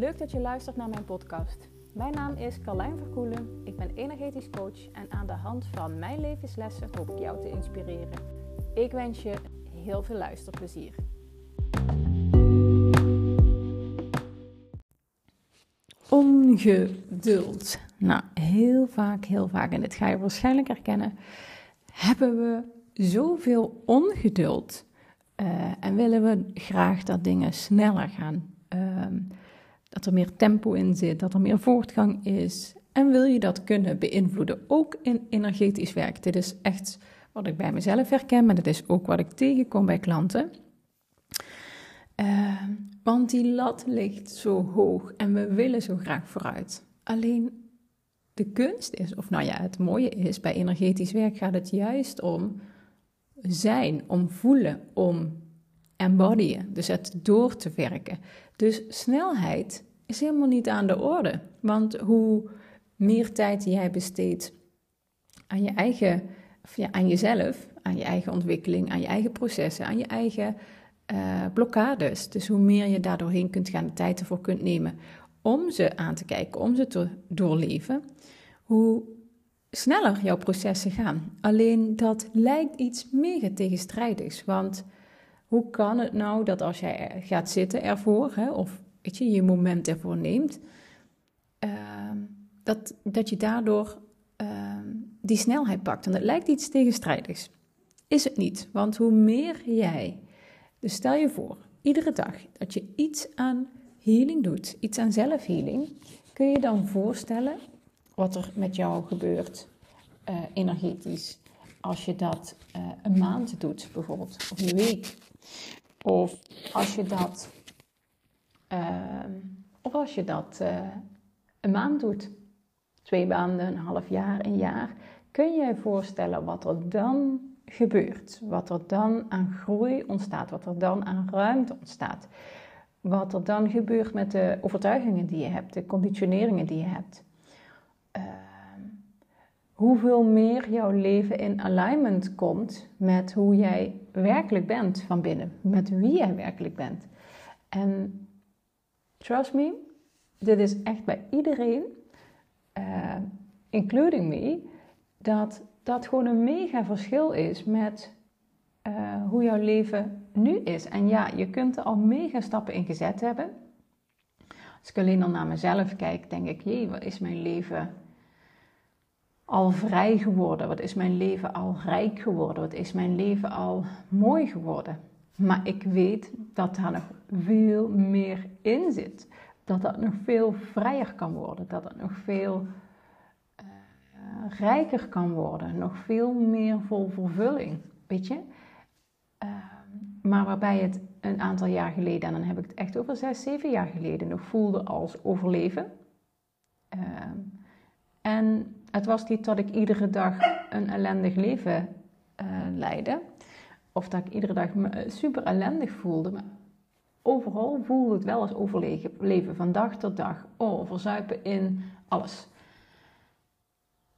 Leuk dat je luistert naar mijn podcast. Mijn naam is Carlijn Verkoelen. Ik ben energetisch coach en aan de hand van mijn levenslessen hoop ik jou te inspireren. Ik wens je heel veel luisterplezier. Ongeduld. Nou, heel vaak, heel vaak, en dit ga je waarschijnlijk herkennen, hebben we zoveel ongeduld uh, en willen we graag dat dingen sneller gaan. Uh, dat er meer tempo in zit, dat er meer voortgang is. En wil je dat kunnen beïnvloeden, ook in energetisch werk. Dit is echt wat ik bij mezelf herken, maar dat is ook wat ik tegenkom bij klanten. Uh, want die lat ligt zo hoog en we willen zo graag vooruit. Alleen de kunst is, of nou ja, het mooie is, bij energetisch werk gaat het juist om zijn, om voelen, om embodyen, dus het door te werken. Dus snelheid is helemaal niet aan de orde. Want hoe meer tijd jij besteedt aan je eigen, aan jezelf, aan je eigen ontwikkeling, aan je eigen processen, aan je eigen uh, blokkades. Dus hoe meer je daar doorheen kunt gaan, de tijd ervoor kunt nemen om ze aan te kijken, om ze te doorleven, hoe sneller jouw processen gaan. Alleen dat lijkt iets mega tegenstrijdigs. Want hoe kan het nou dat als jij gaat zitten ervoor, hè, of weet je, je moment ervoor neemt, uh, dat, dat je daardoor uh, die snelheid pakt? En dat lijkt iets tegenstrijdigs. Is het niet, want hoe meer jij, dus stel je voor, iedere dag dat je iets aan healing doet, iets aan zelfhealing, kun je dan voorstellen wat er met jou gebeurt uh, energetisch als je dat uh, een maand doet, bijvoorbeeld, of een week. Of als je dat, uh, of als je dat uh, een maand doet, twee maanden, een half jaar, een jaar, kun je je voorstellen wat er dan gebeurt, wat er dan aan groei ontstaat, wat er dan aan ruimte ontstaat, wat er dan gebeurt met de overtuigingen die je hebt, de conditioneringen die je hebt. Uh, hoeveel meer jouw leven in alignment komt met hoe jij werkelijk bent van binnen, met wie jij werkelijk bent. En trust me, dit is echt bij iedereen, uh, including me, dat dat gewoon een mega verschil is met uh, hoe jouw leven nu is. En ja, je kunt er al mega stappen in gezet hebben. Als ik alleen al naar mezelf kijk, denk ik, jee, wat is mijn leven al vrij geworden? Wat is mijn leven al rijk geworden? Wat is mijn leven al mooi geworden? Maar ik weet dat daar nog veel meer in zit. Dat dat nog veel vrijer kan worden. Dat het nog veel uh, rijker kan worden. Nog veel meer vol vervulling. Weet je? Uh, maar waarbij het een aantal jaar geleden, en dan heb ik het echt over zes, zeven jaar geleden, nog voelde als overleven. Uh, en het was niet dat ik iedere dag een ellendig leven uh, leidde. Of dat ik iedere dag me eh, super ellendig voelde. Maar overal voelde het wel als overleven. Van dag tot dag. Oh, verzuipen in alles.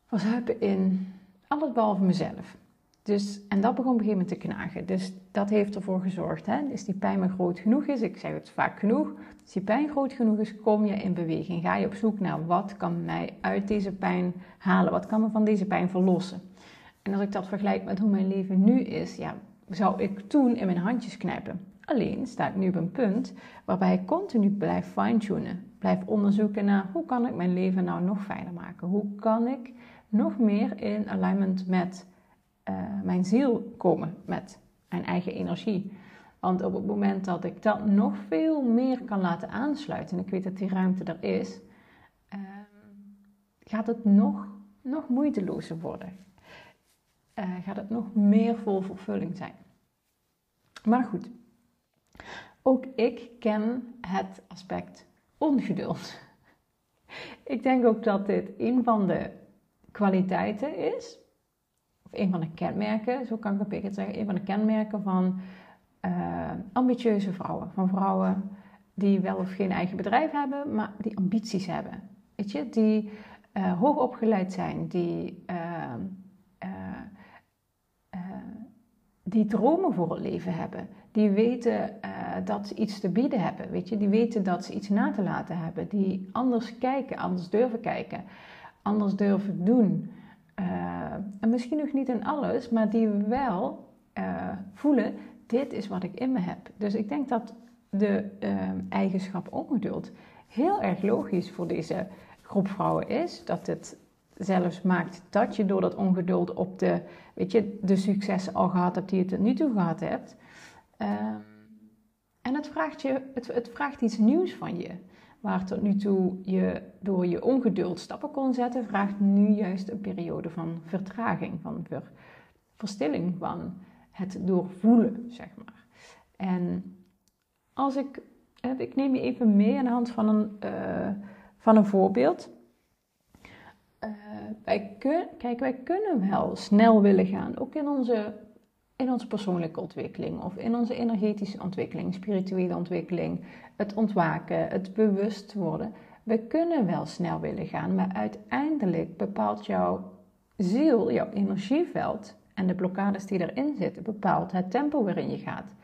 Verzuipen in alles behalve mezelf. Dus, en dat begon op een gegeven moment te knagen. Dus dat heeft ervoor gezorgd. Hè? Is die pijn maar groot genoeg is, ik zeg het vaak genoeg. Als die pijn groot genoeg is, kom je in beweging. Ga je op zoek naar wat kan mij uit deze pijn halen? Wat kan me van deze pijn verlossen? En als ik dat vergelijk met hoe mijn leven nu is, ja, zou ik toen in mijn handjes knijpen. Alleen sta ik nu op een punt waarbij ik continu blijf fine-tunen. Blijf onderzoeken naar hoe kan ik mijn leven nou nog fijner maken? Hoe kan ik nog meer in alignment met uh, mijn ziel komen met mijn eigen energie. Want op het moment dat ik dat nog veel meer kan laten aansluiten, en ik weet dat die ruimte er is, uh, gaat het nog, nog moeitelozer worden. Uh, gaat het nog meer vol vervulling zijn. Maar goed, ook ik ken het aspect ongeduld. Ik denk ook dat dit een van de kwaliteiten is een van de kenmerken, zo kan ik het beter zeggen, een van de kenmerken van uh, ambitieuze vrouwen. Van vrouwen die wel of geen eigen bedrijf hebben, maar die ambities hebben. Weet je, die uh, hoog opgeleid zijn, die, uh, die dromen voor het leven hebben. Die weten dat ze iets te bieden hebben. Weet je? Die weten dat ze iets na te laten hebben. Die anders kijken, anders durven kijken. Anders durven doen. Uh, en misschien nog niet in alles, maar die wel uh, voelen: dit is wat ik in me heb. Dus ik denk dat de eigenschap ongeduld heel erg logisch voor deze groep vrouwen is. Dat het zelfs maakt dat je door dat ongeduld op de, weet je, de successen al gehad hebt die je tot nu toe gehad hebt. Ehm, en het vraagt, je, het, het vraagt iets nieuws van je. Waar tot nu toe je door je ongeduld stappen kon zetten, vraagt nu juist een periode van vertraging, van ver, verstilling, van het doorvoelen, zeg maar. En als ik, ik neem je even mee aan de hand van een, uh, van een voorbeeld. Uh, wij, kun, kijk, wij kunnen wel snel willen gaan, ook in onze, in onze persoonlijke ontwikkeling of in onze energetische ontwikkeling, spirituele ontwikkeling, het ontwaken, het bewust worden. We kunnen wel snel willen gaan, maar uiteindelijk bepaalt jouw ziel, jouw energieveld en de blokkades die erin zitten, bepaalt het tempo waarin je gaat.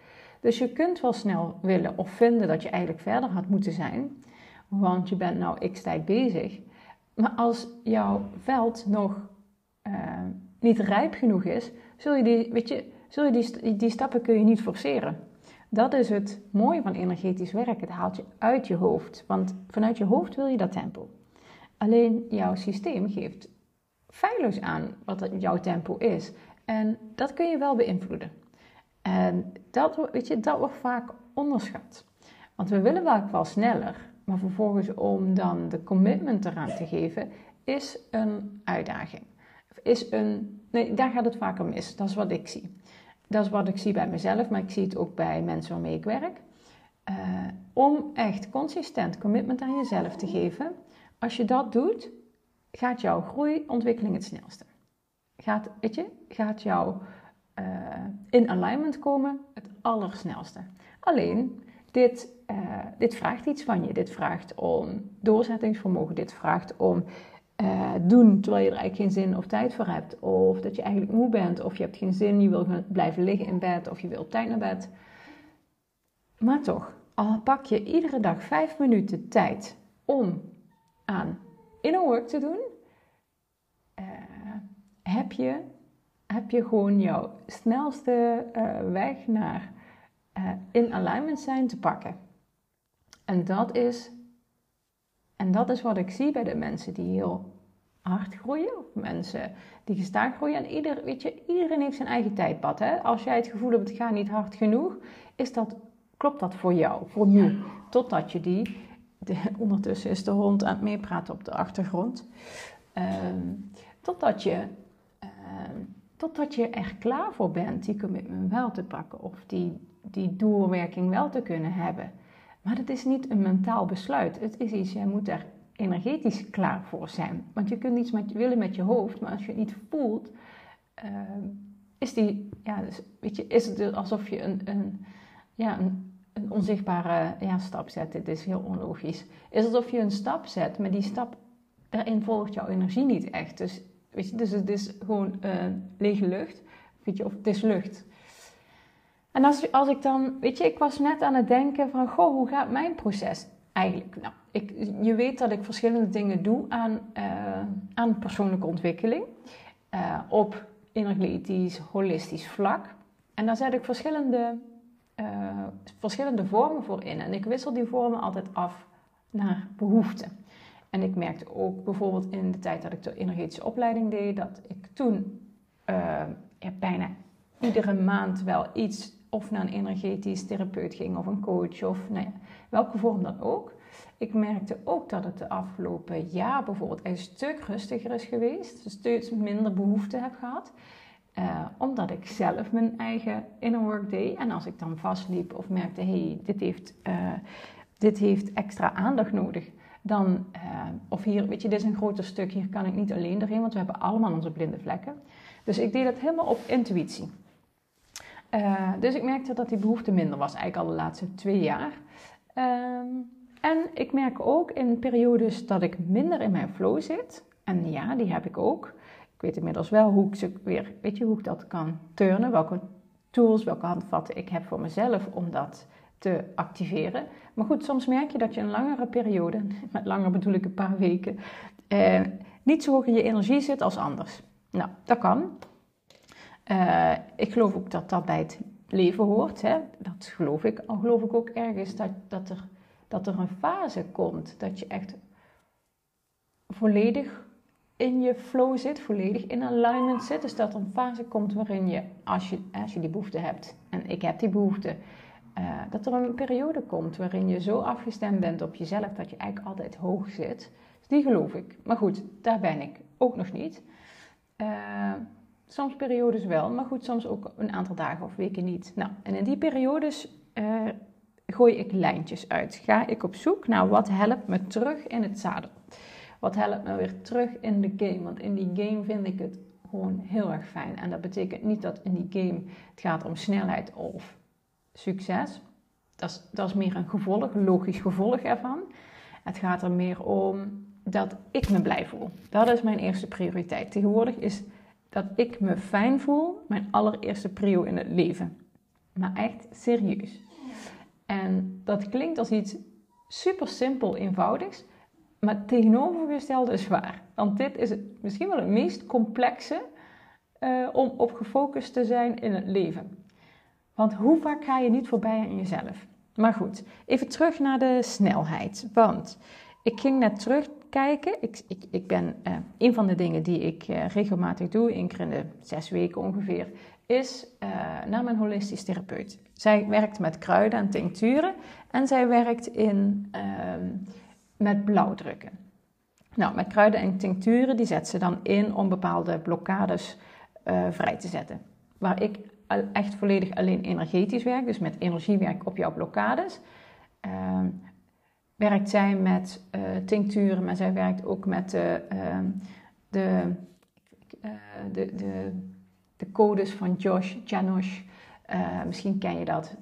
Dus je kunt wel snel willen of vinden dat je eigenlijk verder had moeten zijn, want je bent nou x tijd bezig. Maar als jouw veld nog uh, niet rijp genoeg is, zul je die, weet je, zul je die, die stappen kun je niet forceren. Dat is het mooie van energetisch werk. Het haalt je uit je hoofd. Want vanuit je hoofd wil je dat tempo. Alleen jouw systeem geeft feilloos aan wat jouw tempo is. En dat kun je wel beïnvloeden. En dat, weet je, dat wordt vaak onderschat. Want we willen wel wel sneller. Maar vervolgens om dan de commitment eraan te geven, is een uitdaging. Is een, nee, daar gaat het vaker mis. Dat is wat ik zie. Dat is wat ik zie bij mezelf, maar ik zie het ook bij mensen waarmee ik werk. Uh, om echt consistent commitment aan jezelf te geven. Als je dat doet, gaat jouw groeiontwikkeling het snelste. Gaat, weet je, gaat jouw uh, in alignment komen het allersnelste. Alleen, dit, uh, dit vraagt iets van je. Dit vraagt om doorzettingsvermogen. Dit vraagt om uh, doen terwijl je er eigenlijk geen zin of tijd voor hebt. Of dat je eigenlijk moe bent. Of je hebt geen zin, je wil blijven liggen in bed. Of je wil op tijd naar bed. Maar toch, al pak je iedere dag vijf minuten tijd om aan inner work te doen. Uh, heb, je, heb je gewoon jouw snelste uh, weg naar in alignment zijn te pakken. En dat is en dat is wat ik zie bij de mensen die heel hard groeien, of mensen die gestaag groeien. En ieder, weet je, iedereen heeft zijn eigen tijdpad. Hè? Als jij het gevoel hebt, het gaat niet hard genoeg, is dat, klopt dat voor jou, voor nu. Totdat je die, de, ondertussen is de hond aan het meepraten op de achtergrond. Um, totdat je, um, totdat je er klaar voor bent die commitment wel te pakken. Of die, die doorwerking wel te kunnen hebben. Maar het is niet een mentaal besluit. Het is iets, jij moet er energetisch klaar voor zijn. Want je kunt iets met, willen met je hoofd, maar als je het niet voelt, uh, is, die, ja, dus, weet je, is het alsof je een, een, ja, een, een onzichtbare ja, stap zet. Dit is heel onlogisch. Is alsof je een stap zet, maar die stap, daarin volgt jouw energie niet echt. Dus, weet je, dus het is gewoon uh, lege lucht. Weet je, of het is lucht. En als, als ik dan, weet je, ik was net aan het denken van, goh, hoe gaat mijn proces eigenlijk? Nou, ik, je weet dat ik verschillende dingen doe aan, uh, aan persoonlijke ontwikkeling. Uh, op energetisch, holistisch vlak. En daar zet ik verschillende, uh, verschillende vormen voor in. En ik wissel die vormen altijd af naar behoefte. En ik merkte ook bijvoorbeeld in de tijd dat ik de energetische opleiding deed, dat ik toen ja, bijna iedere maand wel iets of naar een energetisch therapeut ging of een coach of nou ja, welke vorm dan ook. Ik merkte ook dat het de afgelopen jaar bijvoorbeeld een stuk rustiger is geweest. Steeds minder behoefte heb gehad. Uh, omdat ik zelf mijn eigen inner work deed. En als ik dan vastliep of merkte, hey, dit heeft, uh, dit heeft extra aandacht nodig. Dan, uh, of hier, weet je, dit is een groter stuk, hier kan ik niet alleen doorheen, want we hebben allemaal onze blinde vlekken. Dus ik deed dat helemaal op intuïtie. Uh, dus ik merkte dat die behoefte minder was, eigenlijk al de laatste twee jaar. Um, en ik merk ook in periodes dat ik minder in mijn flow zit. En ja, die heb ik ook. Ik weet inmiddels wel hoe ik ze weer, weet je, hoe ik dat kan turnen, welke tools, welke handvatten ik heb voor mezelf om dat te activeren. Maar goed, soms merk je dat je een langere periode, met langer bedoel ik een paar weken, eh, niet zo hoog in je energie zit als anders. Nou, dat kan. Uh, ik geloof ook dat dat bij het leven hoort. Hè? Dat geloof ik. Al geloof ik ook ergens dat, dat, er, dat er een fase komt dat je echt volledig in je flow zit, volledig in alignment zit. Dus dat er een fase komt waarin je, als je, als je die behoefte hebt, en ik heb die behoefte, uh, dat er een periode komt waarin je zo afgestemd bent op jezelf dat je eigenlijk altijd hoog zit. Dus die geloof ik. Maar goed, daar ben ik ook nog niet. Uh, soms periodes wel, maar goed, soms ook een aantal dagen of weken niet. Nou, en in die periodes uh, gooi ik lijntjes uit. Ga ik op zoek naar wat helpt me terug in het zadel. Wat helpt me weer terug in de game. Want in die game vind ik het gewoon heel erg fijn. En dat betekent niet dat in die game het gaat om snelheid of succes. Dat is, dat is meer een gevolg, een logisch gevolg ervan. Het gaat er meer om dat ik me blij voel. Dat is mijn eerste prioriteit. Tegenwoordig is dat ik me fijn voel mijn allereerste prio in het leven. Maar echt serieus. En dat klinkt als iets super simpel eenvoudigs, maar tegenovergestelde is waar. Want dit is misschien wel het meest complexe uh, om op gefocust te zijn in het leven. Want hoe vaak ga je niet voorbij aan jezelf? Maar goed, even terug naar de snelheid. Want ik ging net terugkijken. Ik, ik, ik ben uh, een van de dingen die ik uh, regelmatig doe, in de zes weken ongeveer, is uh, naar mijn holistisch therapeut. Zij werkt met kruiden en tincturen en zij werkt in, ehm, met blauwdrukken. Nou, met kruiden en tincturen die zet ze dan in om bepaalde blokkades vrij te zetten. Waar ik echt volledig alleen energetisch werk, dus met energie werk op jouw blokkades. Uh, werkt zij met uh, tincturen, maar zij werkt ook met de, de, uh, de, de, de, codes van Josh Janosch. Eh, misschien ken je dat.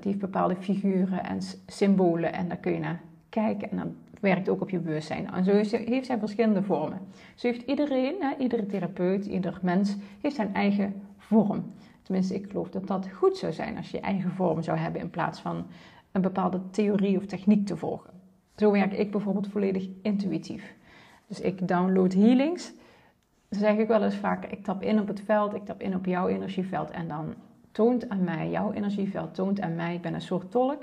die heeft bepaalde figuren en symbolen en daar kun je naar kijken en dan werkt ook op je bewustzijn. En zo heeft zij verschillende vormen. Zo heeft iedereen, hè, iedere therapeut, ieder mens, heeft zijn eigen vorm. Tenminste, ik geloof dat dat goed zou zijn als je je eigen vorm zou hebben in plaats van een bepaalde theorie of techniek te volgen. Zo werk ik bijvoorbeeld volledig intuïtief. Dus ik download healings. Dan zeg ik wel eens vaak, ik tap in op het veld, ik tap in op jouw energieveld en dan toont aan mij, jouw energieveld toont aan mij, ik ben een soort tolk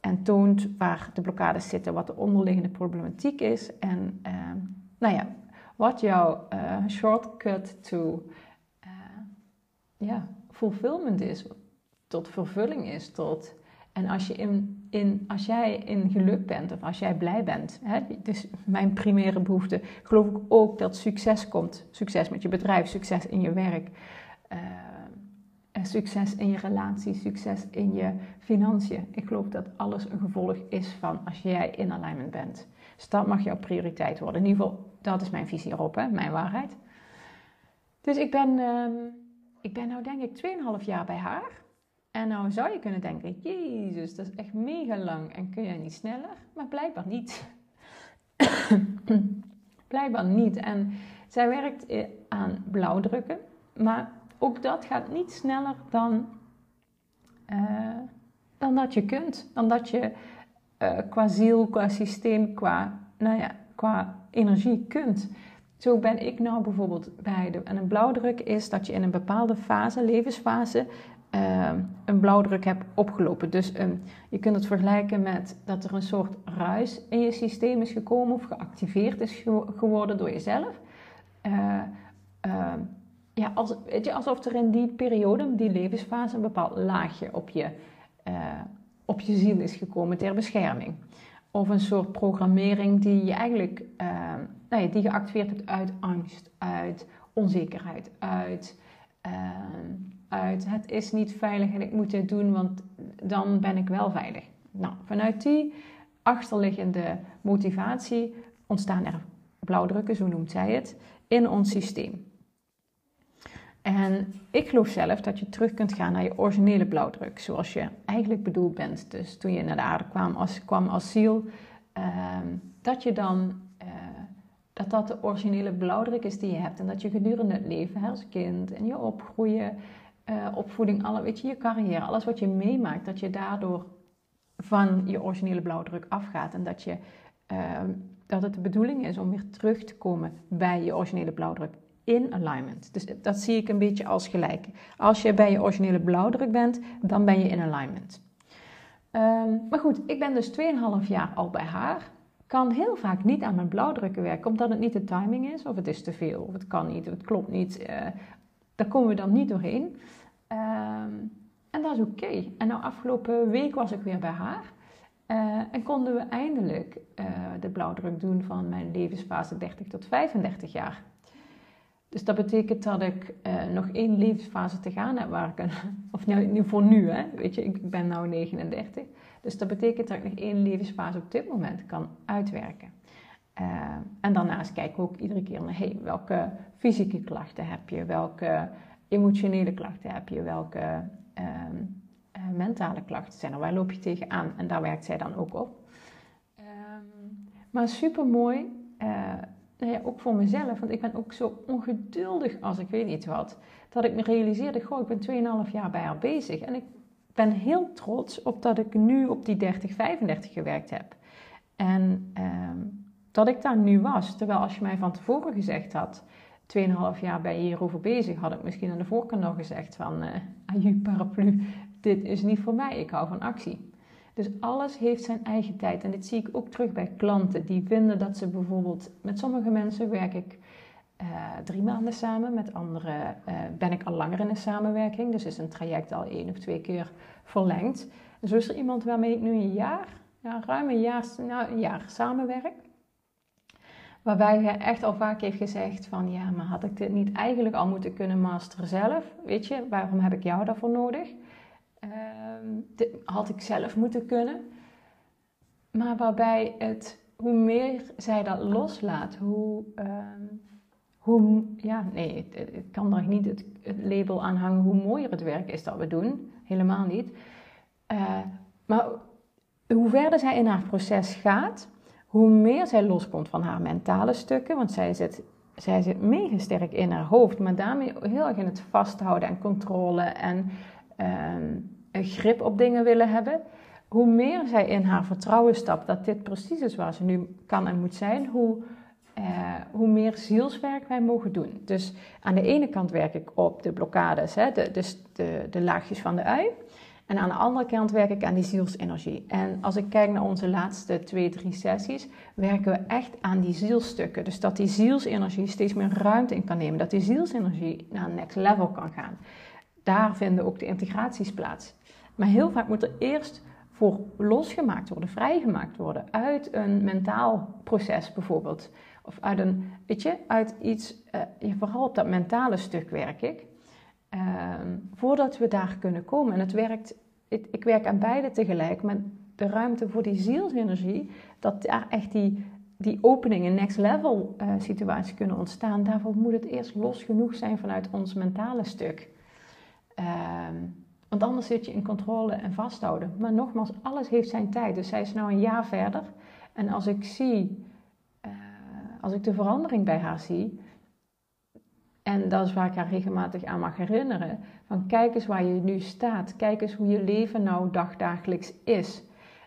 en toont waar de blokkades zitten, wat de onderliggende problematiek is en uh, nou ja, wat jouw uh, shortcut to uh, ja, fulfillment is, tot vervulling is, tot en als, je in, als jij in geluk bent of als jij blij bent, hè, dus mijn primaire behoefte, geloof ik ook dat succes komt. Succes met je bedrijf, succes in je werk, uh, succes in je relatie, succes in je financiën. Ik geloof dat alles een gevolg is van als jij in alignment bent. Dus dat mag jouw prioriteit worden. In ieder geval, dat is mijn visie erop, hè, mijn waarheid. Dus ik ben, uh, ik ben nou denk ik 2,5 jaar bij haar. En nou zou je kunnen denken, jezus, dat is echt mega lang en kun jij niet sneller? Maar blijkbaar niet. blijkbaar niet. En zij werkt aan blauwdrukken, maar ook dat gaat niet sneller dan, uh, dan dat je kunt. Dan dat je uh, qua ziel, qua systeem, qua, nou ja, qua energie kunt. Zo ben ik nou bijvoorbeeld bij de. En een blauwdruk is dat je in een bepaalde fase, levensfase, uh, een blauwdruk hebt opgelopen. Dus um, je kunt het vergelijken met dat er een soort ruis in je systeem is gekomen of geactiveerd is ge geworden door jezelf. Uh, uh, ja, als, weet je, alsof er in die periode, die levensfase, een bepaald laagje op je, eh, op je ziel is gekomen ter bescherming. Of een soort programmering die je eigenlijk ehm, nou die geactiveerd hebt uit angst, uit onzekerheid, uit ehm, uit het is niet veilig en ik moet dit doen, want dan ben ik wel veilig. Nou, vanuit die achterliggende motivatie ontstaan er blauwdrukken, zo noemt zij het, in ons systeem. En ik geloof zelf dat je terug kunt gaan naar je originele blauwdruk, zoals je eigenlijk bedoeld bent. Dus toen je naar de aarde kwam als, kwam als ziel, ehm, dat je dan dat dat de originele blauwdruk is die je hebt. En dat je gedurende het leven, als kind en je opgroeien, uh, opvoeding, alle, weet je, je carrière, alles wat je meemaakt, dat je daardoor van je originele blauwdruk afgaat. En dat, je, ehm, dat het de bedoeling is om weer terug te komen bij je originele blauwdruk in alignment. Dus dat zie ik een beetje als gelijk. Als je bij je originele blauwdruk bent, dan ben je in alignment. Ehm, maar goed, ik ben dus 2,5 jaar al bij haar. Kan heel vaak niet aan mijn blauwdrukken werken, omdat het niet de timing is, of het is te veel, of het kan niet, of het klopt niet. Uh, daar komen we dan niet doorheen. Ehm, en dat is oké. En nou, afgelopen week was ik weer bij haar. Uh, en konden we eindelijk uh, de blauwdruk doen van mijn levensfase 30 tot 35 jaar. Dus dat betekent dat ik uh, nog één levensfase te gaan heb waar ik een, of nou, voor nu, hè, weet je, ik ben nu 39. Dus dat betekent dat ik nog één levensfase op dit moment kan uitwerken. en daarnaast kijk ik ook iedere keer naar, hey, welke fysieke klachten heb je, welke emotionele klachten heb je, welke Ehm, eh, mentale klachten zijn er. Waar loop je tegenaan? En daar werkt zij dan ook op. Um, maar super mooi, nou ja, ook voor mezelf, want ik ben ook zo ongeduldig als ik weet niet wat, dat ik me realiseerde, goh, ik ben 2,5 jaar bij haar bezig. En ik ben heel trots op dat ik nu op die 30, 35 gewerkt heb. En um, dat ik daar nu was. Terwijl als je mij van tevoren gezegd had, 2,5 jaar ben je hierover bezig, had ik misschien aan de voorkant nog gezegd van, aju paraplu, dit is niet voor mij, ik hou van actie. Dus alles heeft zijn eigen tijd. En dit zie ik ook terug bij klanten die vinden dat ze bijvoorbeeld, met sommige mensen werk ik uh, drie maanden samen, met anderen uh, ben ik al langer in een samenwerking. Dus is een traject al één of twee keer verlengd. En zo is er iemand waarmee ik nu een jaar, ja, ruim een jaar, nou, een jaar samenwerk. Waarbij hij echt al vaak heeft gezegd van ja, maar had ik dit niet eigenlijk al moeten kunnen masteren zelf? Weet je, waarom heb ik jou daarvoor nodig? Uh, had ik zelf moeten kunnen. Maar waarbij het, hoe meer zij dat loslaat, hoe, uh, hoe ja, nee, ik kan er niet het, label aan hangen hoe mooier het werk is dat we doen. Helemaal niet. Uh, maar hoe verder zij in haar proces gaat, hoe meer zij loskomt van haar mentale stukken, want zij zit, zij zit mega sterk in haar hoofd, maar daarmee heel erg in het vasthouden en controle en ehm, grip op dingen willen hebben. Hoe meer zij in haar vertrouwen stapt dat dit precies is waar ze nu kan en moet zijn, hoe, uh, hoe meer zielswerk wij mogen doen. Dus aan de ene kant werk ik op de blokkades, hè, de, dus de, de laagjes van de ui. En aan de andere kant werk ik aan die zielsenergie. En als ik kijk naar onze laatste twee, drie sessies, werken we echt aan die zielstukken. Dus dat die zielsenergie steeds meer ruimte in kan nemen. Dat die zielsenergie naar een next level kan gaan. Daar vinden ook de integraties plaats. Maar heel vaak moet er eerst voor losgemaakt worden, vrijgemaakt worden uit een mentaal proces bijvoorbeeld. Of uit een, weet je, uit iets, uh, vooral op dat mentale stuk werk ik. Ehm, voordat we daar kunnen komen. En het werkt, ik, ik werk aan beide tegelijk, maar de ruimte voor die zielsenergie, dat daar echt die, die openingen, next level uh, situatie kunnen ontstaan, daarvoor moet het eerst los genoeg zijn vanuit ons mentale stuk. Ehm, want anders zit je in controle en vasthouden. Maar nogmaals, alles heeft zijn tijd. Dus zij is nou een jaar verder. En als ik zie, uh, als ik de verandering bij haar zie, en dat is waar ik haar regelmatig aan mag herinneren. Van kijk eens waar je nu staat. Kijk eens hoe je leven nou dagdagelijks is.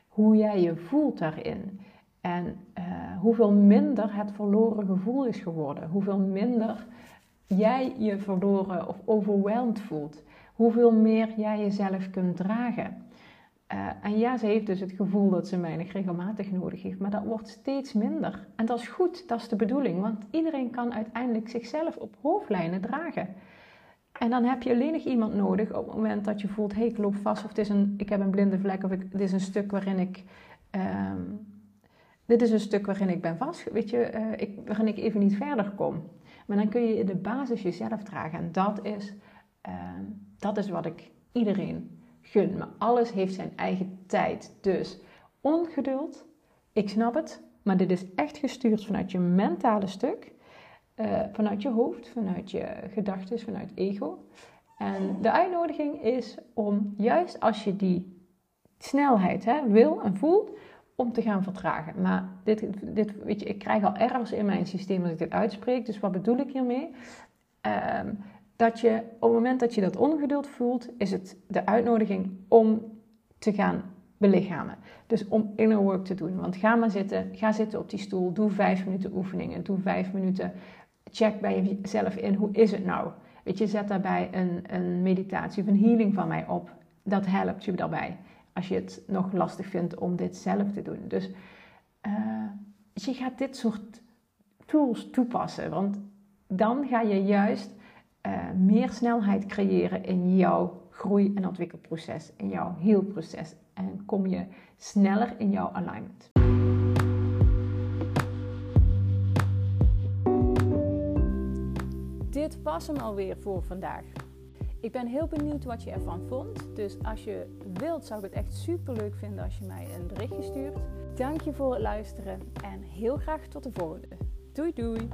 Hoe jij je voelt daarin. En uh, hoeveel minder het verloren gevoel is geworden. Hoeveel minder jij je verloren of overweldigd voelt. Hoeveel meer jij jezelf kunt dragen. Uh, en ja, ze heeft dus het gevoel dat ze mij regelmatig nodig heeft, maar dat wordt steeds minder. En dat is goed, dat is de bedoeling, want iedereen kan uiteindelijk zichzelf op hoofdlijnen dragen. En dan heb je alleen nog iemand nodig op het moment dat je voelt, hey, ik loop vast, of het is een, ik heb een blinde vlek, of ik, dit is een stuk waarin ik, um, dit is een stuk waarin ik ben vast, weet je, uh, ik, waarin ik even niet verder kom. Maar dan kun je de basis jezelf dragen en dat is, uh, dat is wat ik iedereen gun. Maar alles heeft zijn eigen tijd. Dus ongeduld, ik snap het, maar dit is echt gestuurd vanuit je mentale stuk, uh, vanuit je hoofd, vanuit je gedachten, vanuit ego. En de uitnodiging is om juist als je die snelheid hè, wil en voelt, om te gaan vertragen. Maar dit, dit, weet je, ik krijg al ergens in mijn systeem als ik dit uitspreek. Dus wat bedoel ik hiermee? Um, dat je op het moment dat je dat ongeduld voelt, is het de uitnodiging om te gaan belichamen. Dus om inner work te doen. Want ga maar zitten, ga zitten op die stoel, doe vijf minuten oefeningen, doe vijf minuten, check bij jezelf in, hoe is het nou? Weet je, zet daarbij een, een meditatie of een healing van mij op. Dat helpt je daarbij. Als je het nog lastig vindt om dit zelf te doen. Dus uh, je gaat dit soort tools toepassen. Want dan ga je juist uh, meer snelheid creëren in jouw groei- en ontwikkelproces, in jouw heelproces. En kom je sneller in jouw alignment. Dit was hem alweer voor vandaag. Ik ben heel benieuwd wat je ervan vond. Dus als je wilt, zou ik het echt super leuk vinden als je mij een berichtje stuurt. Dank je voor het luisteren en heel graag tot de volgende. Doei doei!